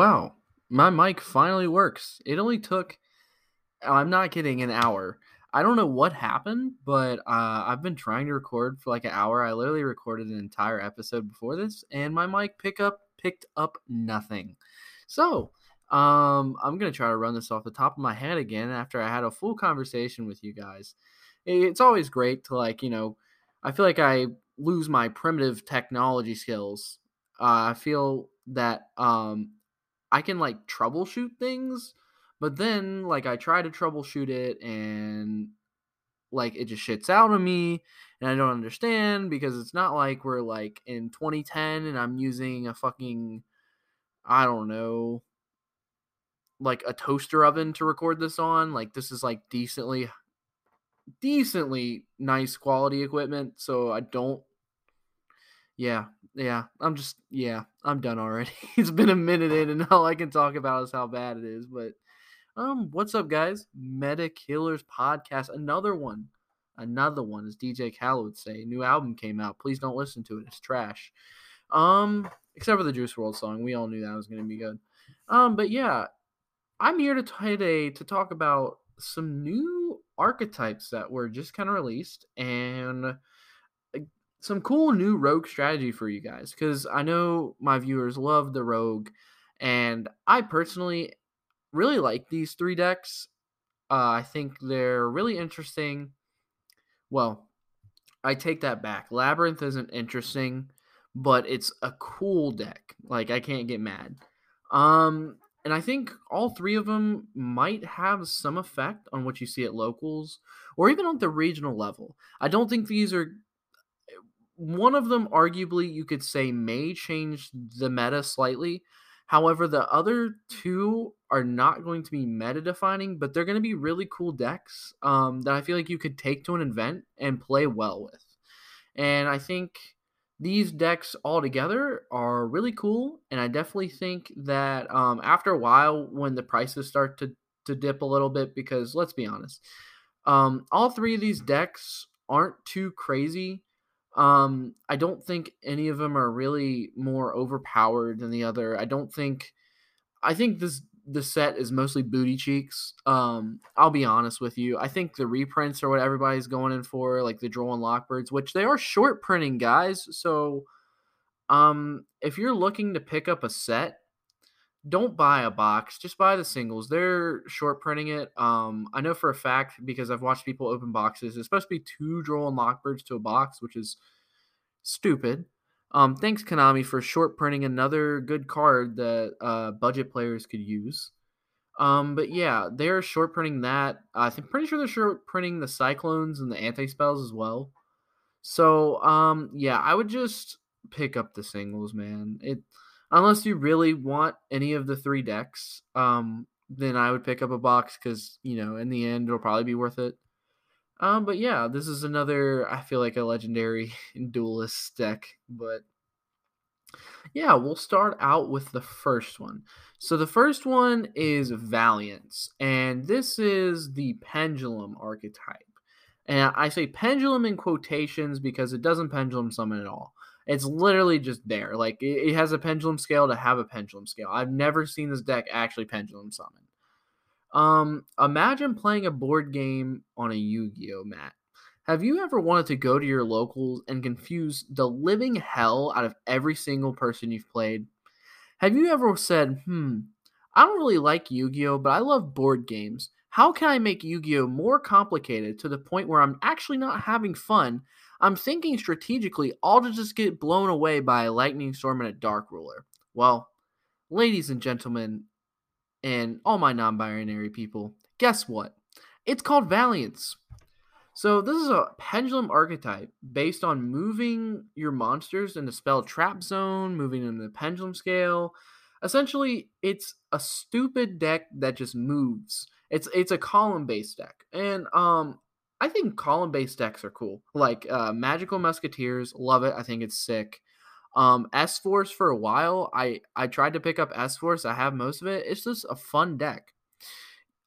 Wow, my mic finally works. It only took, I'm not kidding, an hour. I don't know what happened, but uh, I've been trying to record for like an hour. I literally recorded an entire episode before this, and my mic pickup picked up nothing. So, um, I'm gonna try to run this off the top of my head again after I had a full conversation with you guys. It's always great to like, you know, I feel like I lose my primitive technology skills. Uh, I feel that um, I can like troubleshoot things, but then like I try to troubleshoot it and like it just shits out on me and I don't understand because it's not like we're like in 2010 and I'm using a fucking I don't know like a toaster oven to record this on. Like this is like decently decently nice quality equipment, so I don't yeah, yeah. I'm just yeah, I'm done already. it's been a minute in and all I can talk about is how bad it is, but um what's up guys? Meta Killers podcast, another one. Another one, as DJ Khaled would say. New album came out. Please don't listen to it. It's trash. Um, except for the Juice WRLD song. We all knew that was gonna be good. Um, but yeah, I'm here to today to talk about some new archetypes that were just kind of released and some cool new rogue strategy for you guys because I know my viewers love the rogue, and I personally really like these three decks. Uh, I think they're really interesting. Well, I take that back. Labyrinth isn't interesting, but it's a cool deck. Like I can't get mad. Um, and I think all three of them might have some effect on what you see at locals or even on the regional level. I don't think these are one of them arguably you could say may change the meta slightly. However, the other two are not going to be meta defining, but they're going to be really cool decks um, that I feel like you could take to an event and play well with. And I think these decks all together are really cool and i definitely think that um, after a while when the prices start to, to dip a little bit because let's be honest um, all three of these decks aren't too crazy um, i don't think any of them are really more overpowered than the other i don't think i think this the set is mostly booty cheeks. Um, I'll be honest with you. I think the reprints are what everybody's going in for, like the Droll and Lockbirds, which they are short printing, guys. So, um, if you're looking to pick up a set, don't buy a box. Just buy the singles. They're short printing it. Um, I know for a fact because I've watched people open boxes. It's supposed to be two Droll Lockbirds to a box, which is stupid. Um, thanks Konami for short printing another good card that uh, budget players could use. Um, but yeah, they're short printing that. I'm pretty sure they're short printing the cyclones and the anti spells as well. So um, yeah, I would just pick up the singles, man. It unless you really want any of the three decks, um, then I would pick up a box because you know in the end it'll probably be worth it. Um, but yeah, this is another. I feel like a legendary duelist deck, but yeah, we'll start out with the first one. So the first one is Vaylantz, and this is the pendulum archetype. And I say pendulum in quotations because it doesn't pendulum summon at all. It's literally just there. Like it, has a pendulum scale to have a pendulum scale. I've never seen this deck actually pendulum summon. Um, imagine playing a board game on a Yu-Gi-Oh mat. Have you ever wanted to go to your locals and confuse the living hell out of every single person you've played? Have you ever said, "Hmm, I don't really like Yu-Gi-Oh, but I love board games. How can I make Yu-Gi-Oh more complicated to the point where I'm actually not having fun? I'm thinking strategically, all to just get blown away by a lightning storm and a dark ruler." Well, ladies and gentlemen, and all my non binary people, guess what? It's called Vaylantz. So, this is a pendulum archetype based on moving your monsters in the spell trap zone, moving in the pendulum scale. Essentially, it's a stupid deck that just moves. It's it's a column based deck. And um I think column based decks are cool. Like uh, Magical Musketeers, love it. I think it's sick. Um, S Force for a while, I I tried to pick up S Force. I have most of it. It's just a fun deck.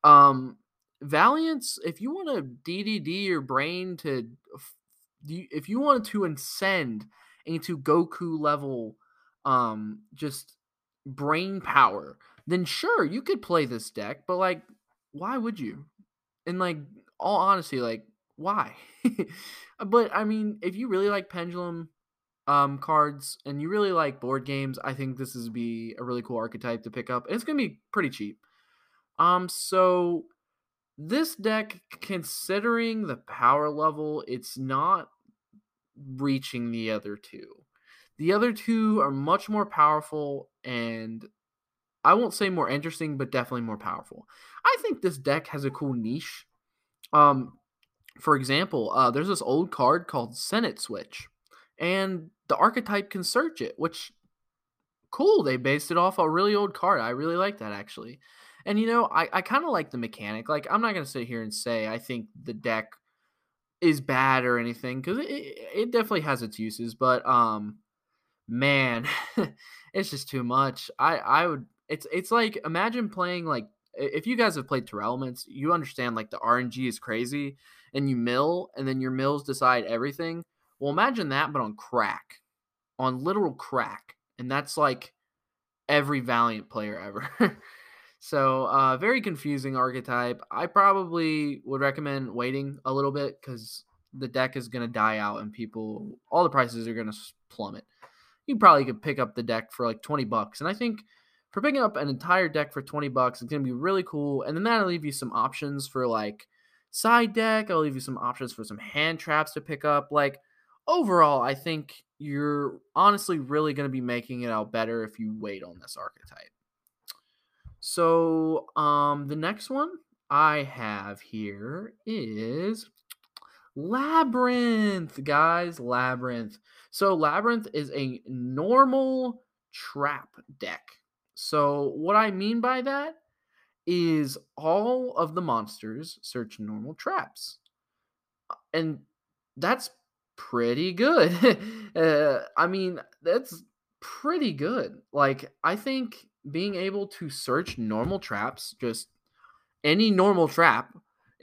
Um, Vaylantz, if you want to DDD your brain to, if you want to ascend into Goku level, um, just brain power, then sure, you could play this deck, but like why would you? And like all honesty, like why? but I mean, if you really like pendulum um cards and you really like board games, I think this is be a really cool archetype to pick up. And it's gonna be pretty cheap. Um, so this deck, considering the power level, it's not reaching the other two. The other two are much more powerful and I won't say more interesting, but definitely more powerful. I think this deck has a cool niche. Um, for example, uh, there's this old card called Senet Switch, and the archetype can search it, which cool. They based it off a really old card. I really like that actually. And you know, I, I kind of like the mechanic. Like, I'm not gonna sit here and say I think the deck is bad or anything because it, it definitely has its uses. But um, man, it's just too much. I I would. It's it's like imagine playing like if you guys have played Tearlaments, you understand like the RNG is crazy, and you mill, and then your mills decide everything. Well, imagine that, but on crack, on literal crack, and that's like every Valiant player ever. So, uh, very confusing archetype. I probably would recommend waiting a little bit because the deck is going to die out and people, all the prices are going to plummet. You probably could pick up the deck for like 20 bucks. And I think for picking up an entire deck for 20 bucks, it's going to be really cool. And then that'll leave you some options for like side deck. I'll leave you some options for some hand traps to pick up. Like, overall, I think you're honestly really going to be making it out better if you wait on this archetype. So, um, the next one I have here is Labyrinth, guys. Labyrinth. So, Labyrinth is a normal trap deck. So, what I mean by that is all of the monsters search normal traps. Uh, and that's pretty good. uh, I mean, that's pretty good. Like, I think being able to search normal traps, just any normal trap,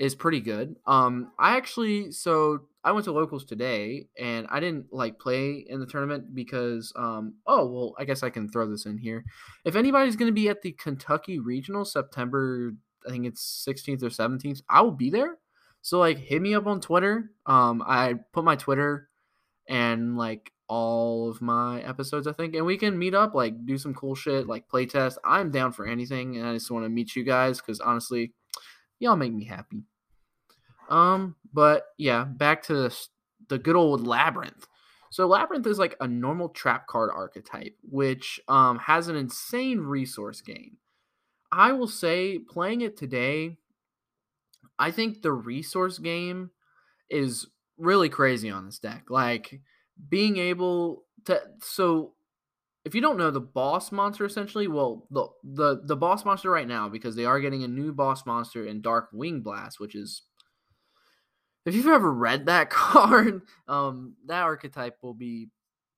is pretty good. Um, I actually so I went to locals today and I didn't like play in the tournament because um oh well I guess I can throw this in here. If anybody's gonna be at the Kentucky Regional September I think it's 16th or 17th, I will be there. So like hit me up on Twitter. Um I put my Twitter and like all of my episodes, I think, and we can meet up, like do some cool shit, like play test. I'm down for anything, and I just want to meet you guys because honestly, y'all make me happy. Um, but yeah, back to the, the good old labyrinth. So labyrinth is like a normal trap card archetype, which um has an insane resource gain. I will say, playing it today, I think the resource game is really crazy on this deck. Like being able to so if you don't know the boss monster essentially well the the the boss monster right now because they are getting a new boss monster in dark wing blast which is if you've ever read that card um that archetype will be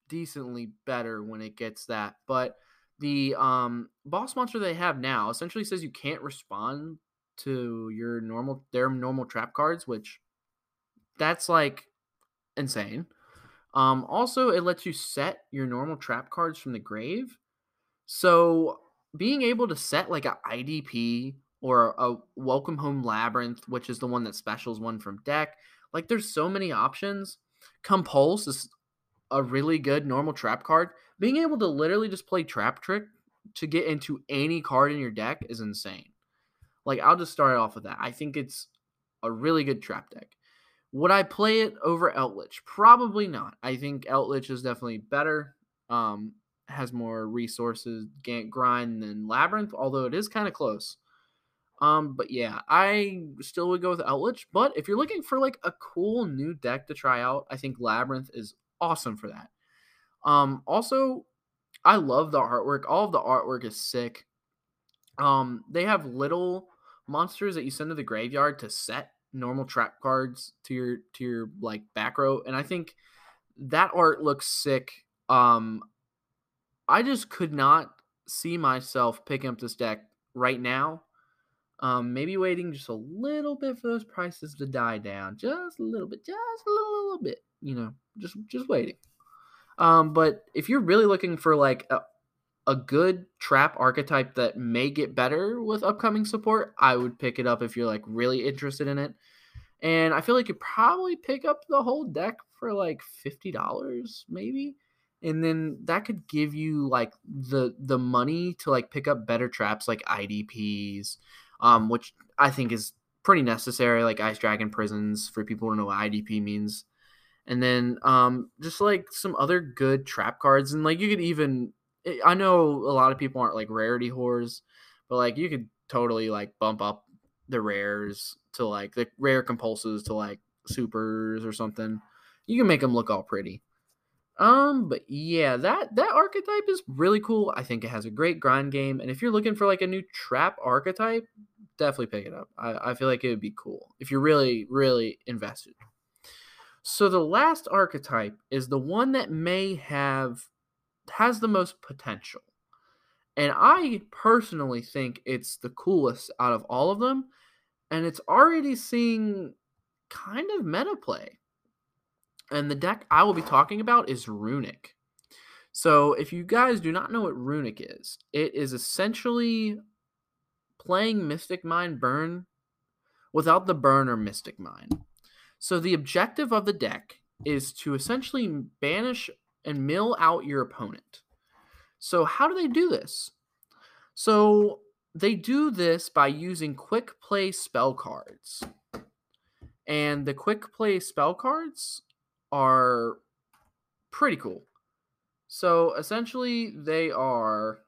decently better when it gets that but the um boss monster they have now essentially says you can't respond to your normal their normal trap cards which that's like insane um, also, it lets you set your normal trap cards from the grave. So being able to set like a IDP or a Welcome Home Labyrinth, which is the one that specials one from deck, like there's so many options. Compulse is a really good normal trap card. Being able to literally just play Trap Trick to get into any card in your deck is insane. Like I'll just start off with that. I think it's a really good trap deck. Would I play it over Eldritch? Probably not. I think Eldritch is definitely better. Um, has more resources, grind than Labyrinth, although it is kind of close. Um, but yeah, I still would go with Eldritch. But if you're looking for like a cool new deck to try out, I think Labyrinth is awesome for that. Um, also, I love the artwork. All of the artwork is sick. Um, they have little monsters that you send to the graveyard to set normal trap cards to your to your like back row and i think that art looks sick um i just could not see myself picking up this deck right now um maybe waiting just a little bit for those prices to die down just a little bit just a little, little bit you know just just waiting um but if you're really looking for like a, a good trap archetype that may get better with upcoming support, I would pick it up if you're like really interested in it. And I feel like you probably pick up the whole deck for like $50 maybe. And then that could give you like the the money to like pick up better traps like IDPs, um, which I think is pretty necessary, like Ice Dragon Prisons for people who know what IDP means. And then um, just like some other good trap cards. And like you could even Eh, I know a lot of people aren't like rarity whores, but like you could totally like bump up the rares to like the rare compulses to like supers or something. You can make them look all pretty. Um, but yeah, that that archetype is really cool. I think it has a great grind game, and if you're looking for like a new trap archetype, definitely pick it up. I, I feel like it would be cool if you're really really invested. So the last archetype is the one that may have has the most potential. And I personally think it's the coolest out of all of them. And it's already seeing kind of meta play. And the deck I will be talking about is Runic. So if you guys do not know what Runic is, it is essentially playing Mystic Mine Burn without the burn or Mystic Mine. So the objective of the deck is to essentially banish and mill out your opponent. So, how do they do this? So, they do this by using quick play spell cards. And the quick play spell cards are pretty cool. So, essentially, they are.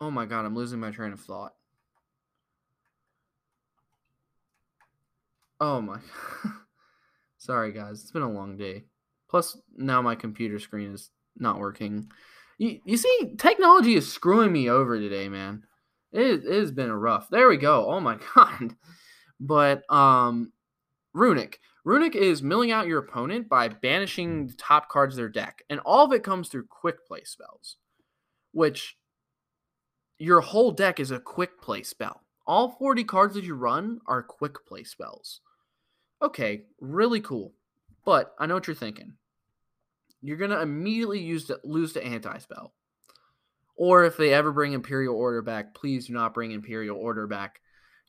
Oh my god, I'm losing my train of thought. Oh my. God. Sorry, guys. It's been a long day. Plus, now my computer screen is not working. You, you see, technology is screwing me over today, man. It, it has been rough. There we go. Oh my god. But um, Runic. Runic is milling out your opponent by banishing the top cards of their deck, and all of it comes through quick play spells, which your whole deck is a quick play spell. All 40 cards that you run are quick play spells. Okay, really cool. But I know what you're thinking. You're gonna immediately use to, lose to anti spell. Or if they ever bring Imperial Order back, please do not bring Imperial Order back.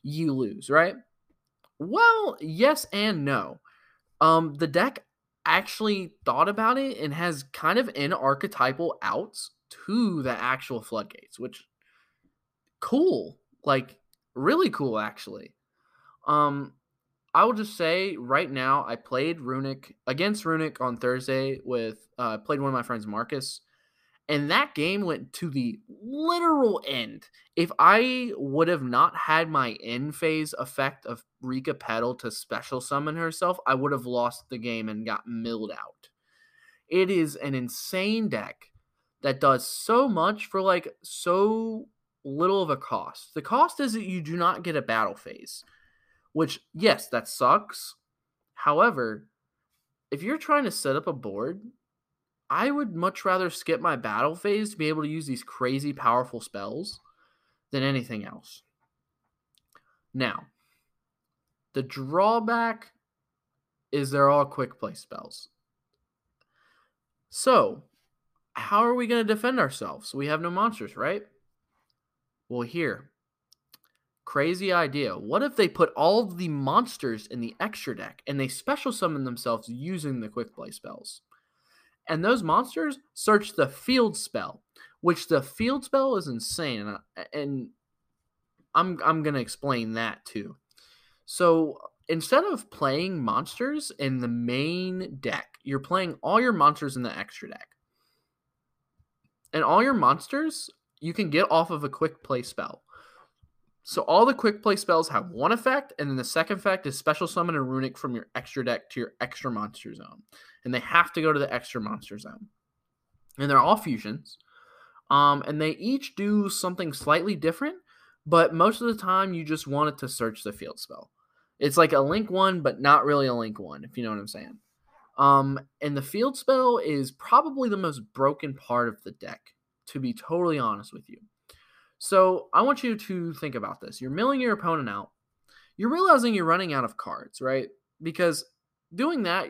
You lose, right? Well, yes and no. Um, the deck actually thought about it and has kind of in archetypal outs to the actual floodgates, which cool. Like really cool actually. Um I will just say right now, I played Runic against Runic on Thursday with uh, played one of my friends Marcus, and that game went to the literal end. If I would have not had my end phase effect of Rikka Petal to special summon herself, I would have lost the game and got milled out. It is an insane deck that does so much for like so little of a cost. The cost is that you do not get a battle phase which, yes, that sucks. However, if you're trying to set up a board, I would much rather skip my battle phase to be able to use these crazy powerful spells than anything else. Now, the drawback is they're all quick play spells. So, how are we going to defend ourselves? We have no monsters, right? Well, here, Crazy idea. What if they put all the monsters in the extra deck and they special summon themselves using the quick play spells? And those monsters search the field spell, which the field spell is insane. And, and I'm, I'm going to explain that too. So instead of playing monsters in the main deck, you're playing all your monsters in the extra deck. And all your monsters you can get off of a quick play spell. So all the quick play spells have one effect, and then the second effect is special summon a runic from your extra deck to your extra monster zone. And they have to go to the extra monster zone. And they're all fusions. Um, and they each do something slightly different, but most of the time you just want it to search the field spell. It's like a link one, but not really a link one, if you know what I'm saying. Um, and the field spell is probably the most broken part of the deck, to be totally honest with you. So I want you to think about this. You're milling your opponent out. You're realizing you're running out of cards, right? Because doing that,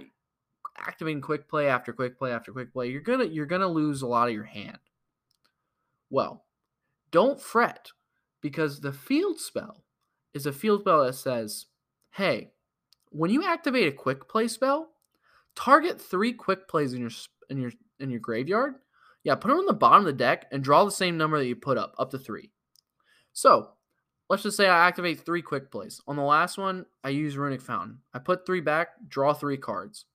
activating quick play after quick play after quick play, you're gonna you're gonna lose a lot of your hand. Well, don't fret because the field spell is a field spell that says, hey, when you activate a quick play spell, target three quick plays in your in your in your graveyard. Yeah, put them on the bottom of the deck and draw the same number that you put up, up to three. So let's just say I activate three quick plays. On the last one, I use Runic Fountain. I put three back, draw three cards.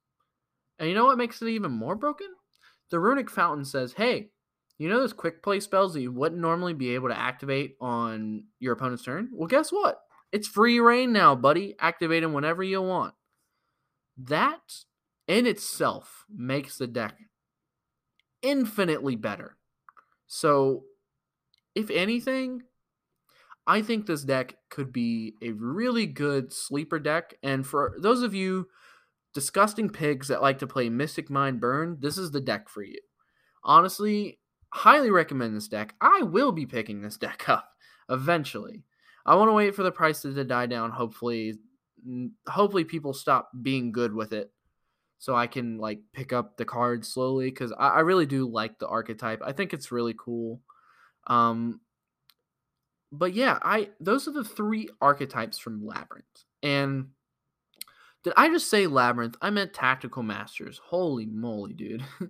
And you know what makes it even more broken? The Runic Fountain says, hey, you know those quick play spells that you wouldn't normally be able to activate on your opponent's turn? Well, guess what? It's free reign now, buddy. Activate them whenever you want. That in itself makes the deck infinitely better. So, if anything, I think this deck could be a really good sleeper deck. And for those of you disgusting pigs that like to play Mystic Mine Burn, this is the deck for you. Honestly, highly recommend this deck. I will be picking this deck up eventually. I want to wait for the prices to die down. Hopefully, hopefully people stop being good with it, so I can like pick up the cards slowly. Because I, I, really do like the archetype. I think it's really cool. Um, but yeah, I those are the three archetypes from Labyrinth. And did I just say Labyrinth? I meant Tactical Masters. Holy moly, dude.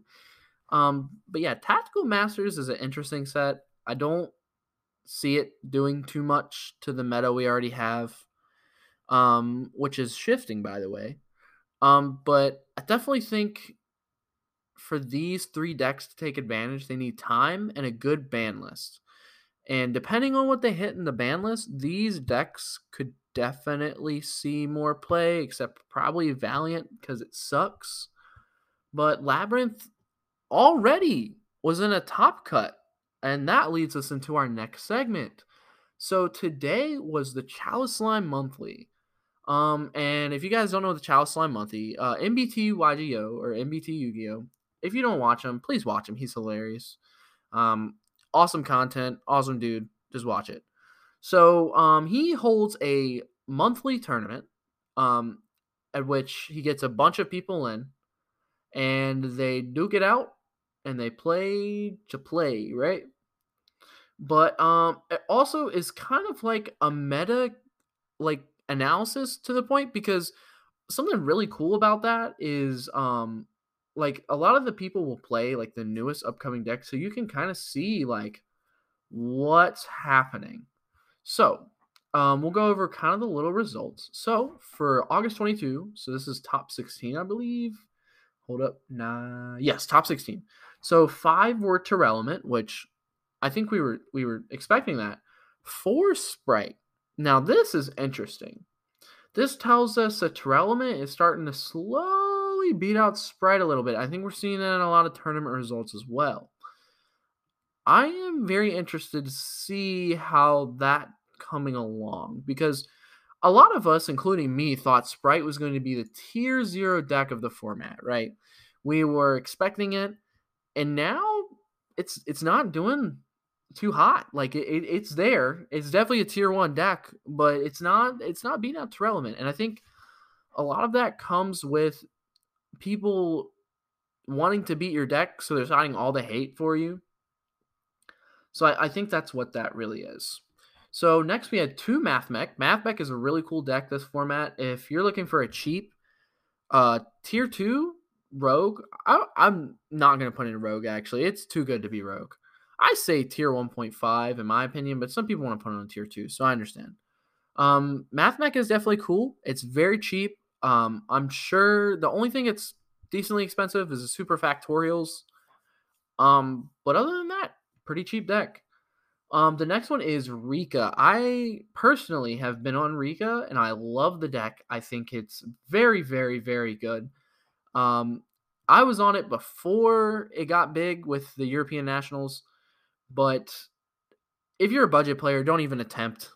um, but yeah, Tactical Masters is an interesting set. I don't see it doing too much to the meta we already have, um, which is shifting, by the way. Um, but I definitely think for these three decks to take advantage, they need time and a good ban list. And depending on what they hit in the ban list, these decks could definitely see more play, except probably Valiant because it sucks. But Labyrinth already was in a top cut and that leads us into our next segment. So today was the Chalice Line Monthly. Um, and if you guys don't know the Chalice Slime Monthly, uh, MBT YGO or MBT Yu-Gi-Oh! If you don't watch him, please watch him. He's hilarious. Um, awesome content, awesome dude. Just watch it. So um, he holds a monthly tournament um, at which he gets a bunch of people in, and they duke it out and they play to play, right? But um it also is kind of like a meta like analysis to the point because something really cool about that is um like a lot of the people will play like the newest upcoming deck so you can kind of see like what's happening. So, um, we'll go over kind of the little results. So for August 22, so this is top 16, I believe. Hold up, nah, yes, top 16. So five were Tearlament, which I think we were we were expecting that. Four Sprite. Now this is interesting. This tells us that Tearlament is starting to slowly beat out Sprite a little bit. I think we're seeing that in a lot of tournament results as well. I am very interested to see how that coming along because a lot of us, including me, thought Sprite was going to be the tier zero deck of the format, right? We were expecting it and now it's it's not doing too hot. Like it, it, it's there. It's definitely a tier one deck, but it's not it's not being out to relevant. And I think a lot of that comes with people wanting to beat your deck, so they're signing all the hate for you. So I, I think that's what that really is. So next we had two Math Mech. Math Mech is a really cool deck this format. If you're looking for a cheap uh tier two Rogue, I, am not to put in Rogue, actually. It's too good to be Rogue. I say tier 1.5 in my opinion, but some people want to put it on tier 2, so I understand. Um, is definitely cool. It's very cheap. Um, I'm sure the only thing it's decently expensive is the super factorials. Um, but other than that, pretty cheap deck. Um, the next one is Rikka. I personally have been on Rikka and I love the deck. I think it's very, very, very good. Um, I was on it before it got big with the European Nationals, but if you're a budget player, don't even attempt.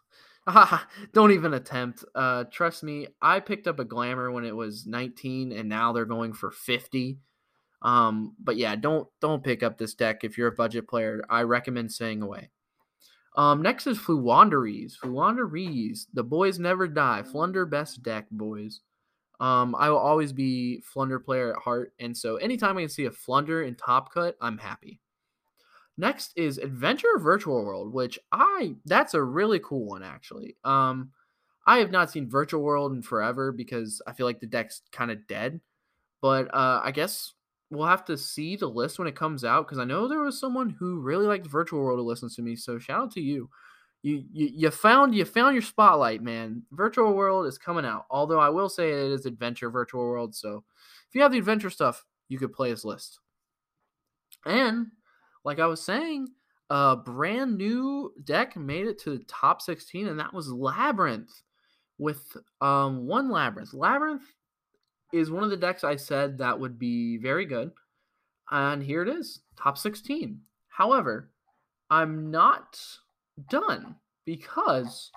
don't even attempt. Uh, trust me, I picked up a glamour when it was 19, and now they're going for 50. Um, but yeah, don't don't pick up this deck if you're a budget player. I recommend staying away. Um, next is Floowandereeze. Floowandereeze. The boys never die. Flunder best deck, boys. Um, I will always be Flunder player at heart, and so anytime I can see a Flunder in Top Cut, I'm happy. Next is Adventure Virtual World, which I that's a really cool one actually. Um I have not seen Virtual World in forever because I feel like the deck's kind of dead. But uh I guess we'll have to see the list when it comes out because I know there was someone who really liked Virtual World to listen to me. So shout out to you. You, you you found you found your spotlight, man. Virtual World is coming out. Although I will say it is Adventure Virtual World, so if you have the adventure stuff, you could play this list. And like I was saying, a brand new deck made it to the top 16, and that was Labyrinth with um one Labyrinth. Labyrinth is one of the decks I said that would be very good. And here it is, top 16. However, I'm not done because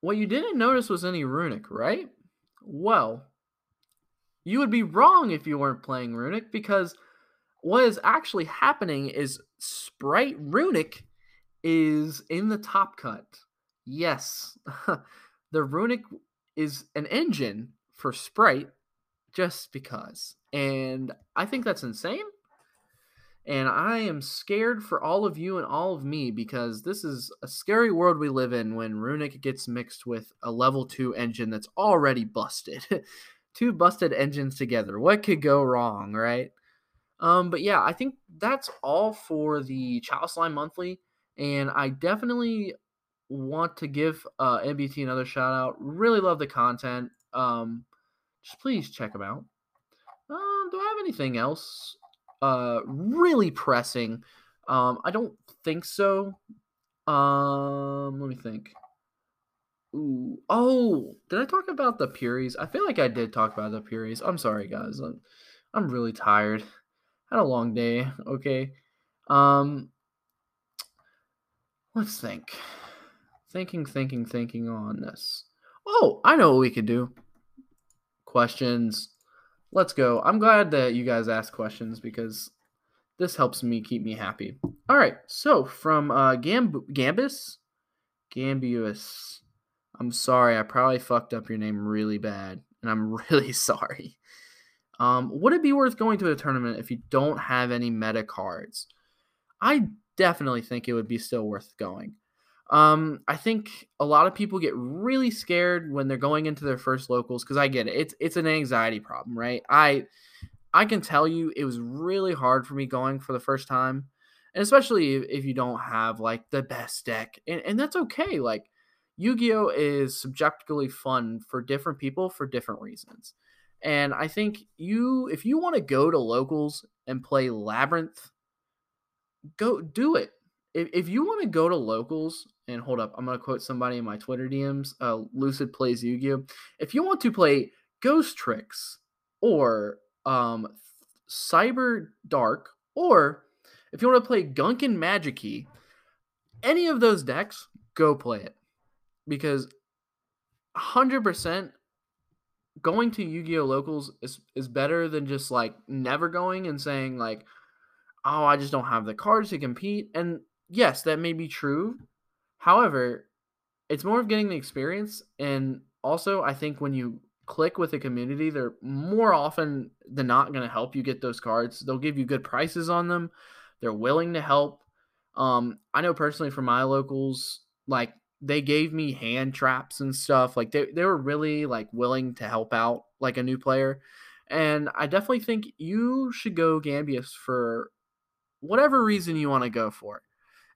what you didn't notice was any runic, right? Well, you would be wrong if you weren't playing runic because what is actually happening is Sprite Runic is in the top cut. Yes, the Runic is an engine for Sprite just because. And I think that's insane. And I am scared for all of you and all of me because this is a scary world we live in when Runic gets mixed with a level 2 engine that's already busted. Two busted engines together. What could go wrong, right? Um, but yeah, I think that's all for the Chalice Line Monthly. And I definitely want to give uh, MBT another shout out. Really love the content. Um, just please check them out. Uh, do I have anything else uh, really pressing? Um, I don't think so. Um, let me think. Ooh, oh, did I talk about the Puries? I feel like I did talk about the Puries. I'm sorry, guys. I'm, I'm really tired. Had a long day. Okay. Um, let's think. Thinking, thinking, thinking on this. Oh, I know what we could do. Questions. Let's go. I'm glad that you guys ask questions because this helps me keep me happy. All right. So from uh, Gamb- Gambus. I'm sorry. I probably fucked up your name really bad, and I'm really sorry. Um, would it be worth going to a tournament if you don't have any meta cards? I definitely think it would be still worth going. Um, I think a lot of people get really scared when they're going into their first locals because I get it. It's it's an anxiety problem, right? I I can tell you it was really hard for me going for the first time, and especially if, if you don't have like the best deck, and, and that's okay. Like Yu-Gi-Oh is subjectively fun for different people for different reasons, and I think you if you want to go to locals and play Labyrinth, go do it if, if you want to go to locals and hold up, I'm gonna quote somebody in my Twitter DMs. Uh, Lucid plays Yu-Gi-Oh. If you want to play Ghost Tricks or um, Cyber Dark, or if you want to play Gunkan Magic any of those decks, go play it because 100% going to Yu-Gi-Oh locals is is better than just like never going and saying like, oh, I just don't have the cards to compete. And yes, that may be true. However, it's more of getting the experience. And also, I think when you click with a community, they're more often than not going to help you get those cards. They'll give you good prices on them. They're willing to help. Um, I know personally from my locals, like they gave me hand traps and stuff. Like they, they were really like willing to help out like a new player. And I definitely think you should go Gambius for whatever reason you want to go for.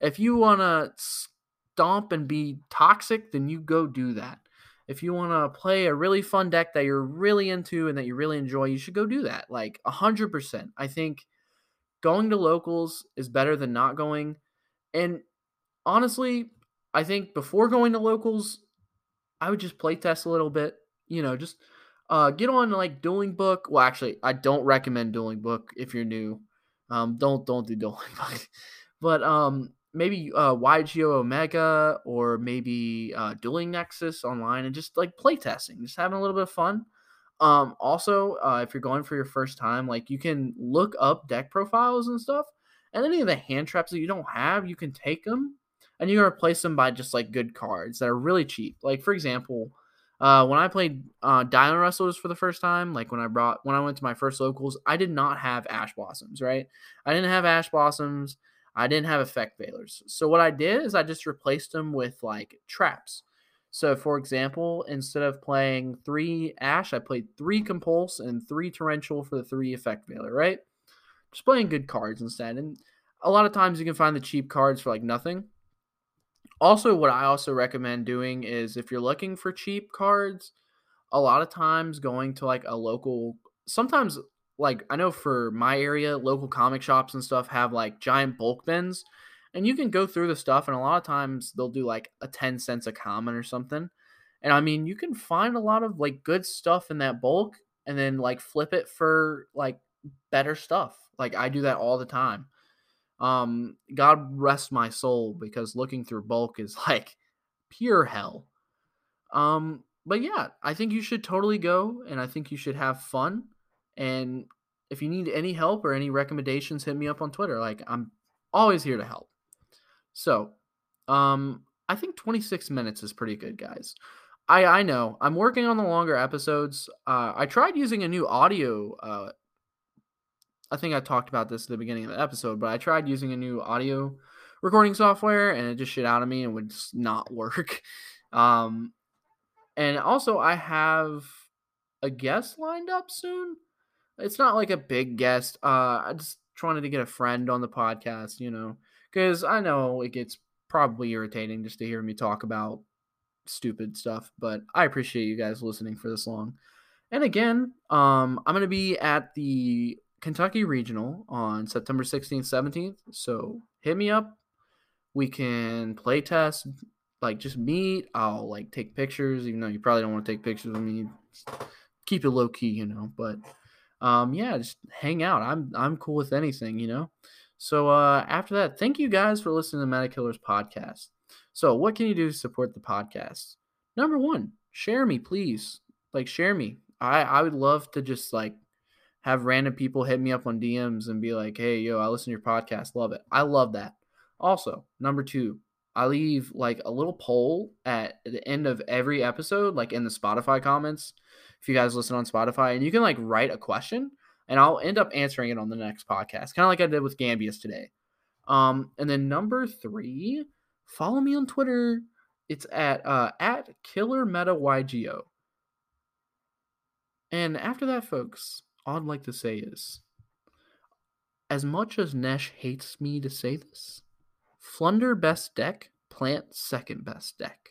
If you want to stomp and be toxic, then you go do that. If you want to play a really fun deck that you're really into and that you really enjoy, you should go do that. Like 100%. I think going to locals is better than not going. And honestly, I think before going to locals, I would just play test a little bit. You know, just uh, get on like Dueling Book. Well, actually, I don't recommend Dueling Book if you're new. Um, don't don't do Dueling Book. but um, maybe uh, YGO Omega or maybe uh, Dueling Nexus online and just like play testing, just having a little bit of fun. Um, also, uh, if you're going for your first time, like you can look up deck profiles and stuff, and any of the hand traps that you don't have, you can take them and you can replace them by just like good cards that are really cheap. Like for example, Uh, when I played uh, Dinowrestlers for the first time, like when I brought when I went to my first locals, I did not have Ash Blossoms, right? I didn't have Ash Blossoms. I didn't have Effect Veilers. So what I did is I just replaced them with like traps. So for example, instead of playing three Ash, I played three Compulse and three Torrential for the three Effect Veiler, right? Just playing good cards instead. And a lot of times you can find the cheap cards for like nothing. Also, what I also recommend doing is if you're looking for cheap cards, a lot of times going to like a local, sometimes like I know for my area, local comic shops and stuff have like giant bulk bins, and you can go through the stuff, and a lot of times they'll do like a 10 cents a common or something. And I mean, you can find a lot of like good stuff in that bulk and then like flip it for like better stuff. Like I do that all the time. Um, God rest my soul because looking through bulk is like pure hell. Um, but yeah, I think you should totally go and I think you should have fun. And if you need any help or any recommendations, hit me up on Twitter. Like I'm always here to help. So, um, I think 26 minutes is pretty good, guys. I I know I'm working on the longer episodes. Uh, I tried using a new audio uh, I think I talked about this at the beginning of the episode, but I tried using a new audio recording software and it just shit out of me and would just not work. Um, and also, I have a guest lined up soon. It's not like a big guest. Uh, I just trying to get a friend on the podcast, you know, because I know it gets probably irritating just to hear me talk about stupid stuff, but I appreciate you guys listening for this long. And again, um, I'm gonna be at the Kentucky Regional on September 16th, 17th. So hit me up. We can play test, like just meet. I'll like take pictures, even though you probably don't want to take pictures of me. Keep it low key, you know. But um, yeah, just hang out. I'm I'm cool with anything, you know. So uh, after that, thank you guys for listening to Meta Killers podcast. So what can you do to support the podcast? Number one, share me, please. Like share me. I I would love to just like have random people hit me up on DMs and be like, hey, yo, I listen to your podcast. Love it. I love that. Also, number two, I leave like a little poll at the end of every episode, like in the Spotify comments. If you guys listen on Spotify, and you can like write a question, and I'll end up answering it on the next podcast, kind of like I did with Gambius today. Um, and then number three, follow me on Twitter. It's at uh, at Killer Meta YGO. And after that, folks, I'd like to say is as much as Nesh hates me to say this, Flunder best deck, plant second best deck.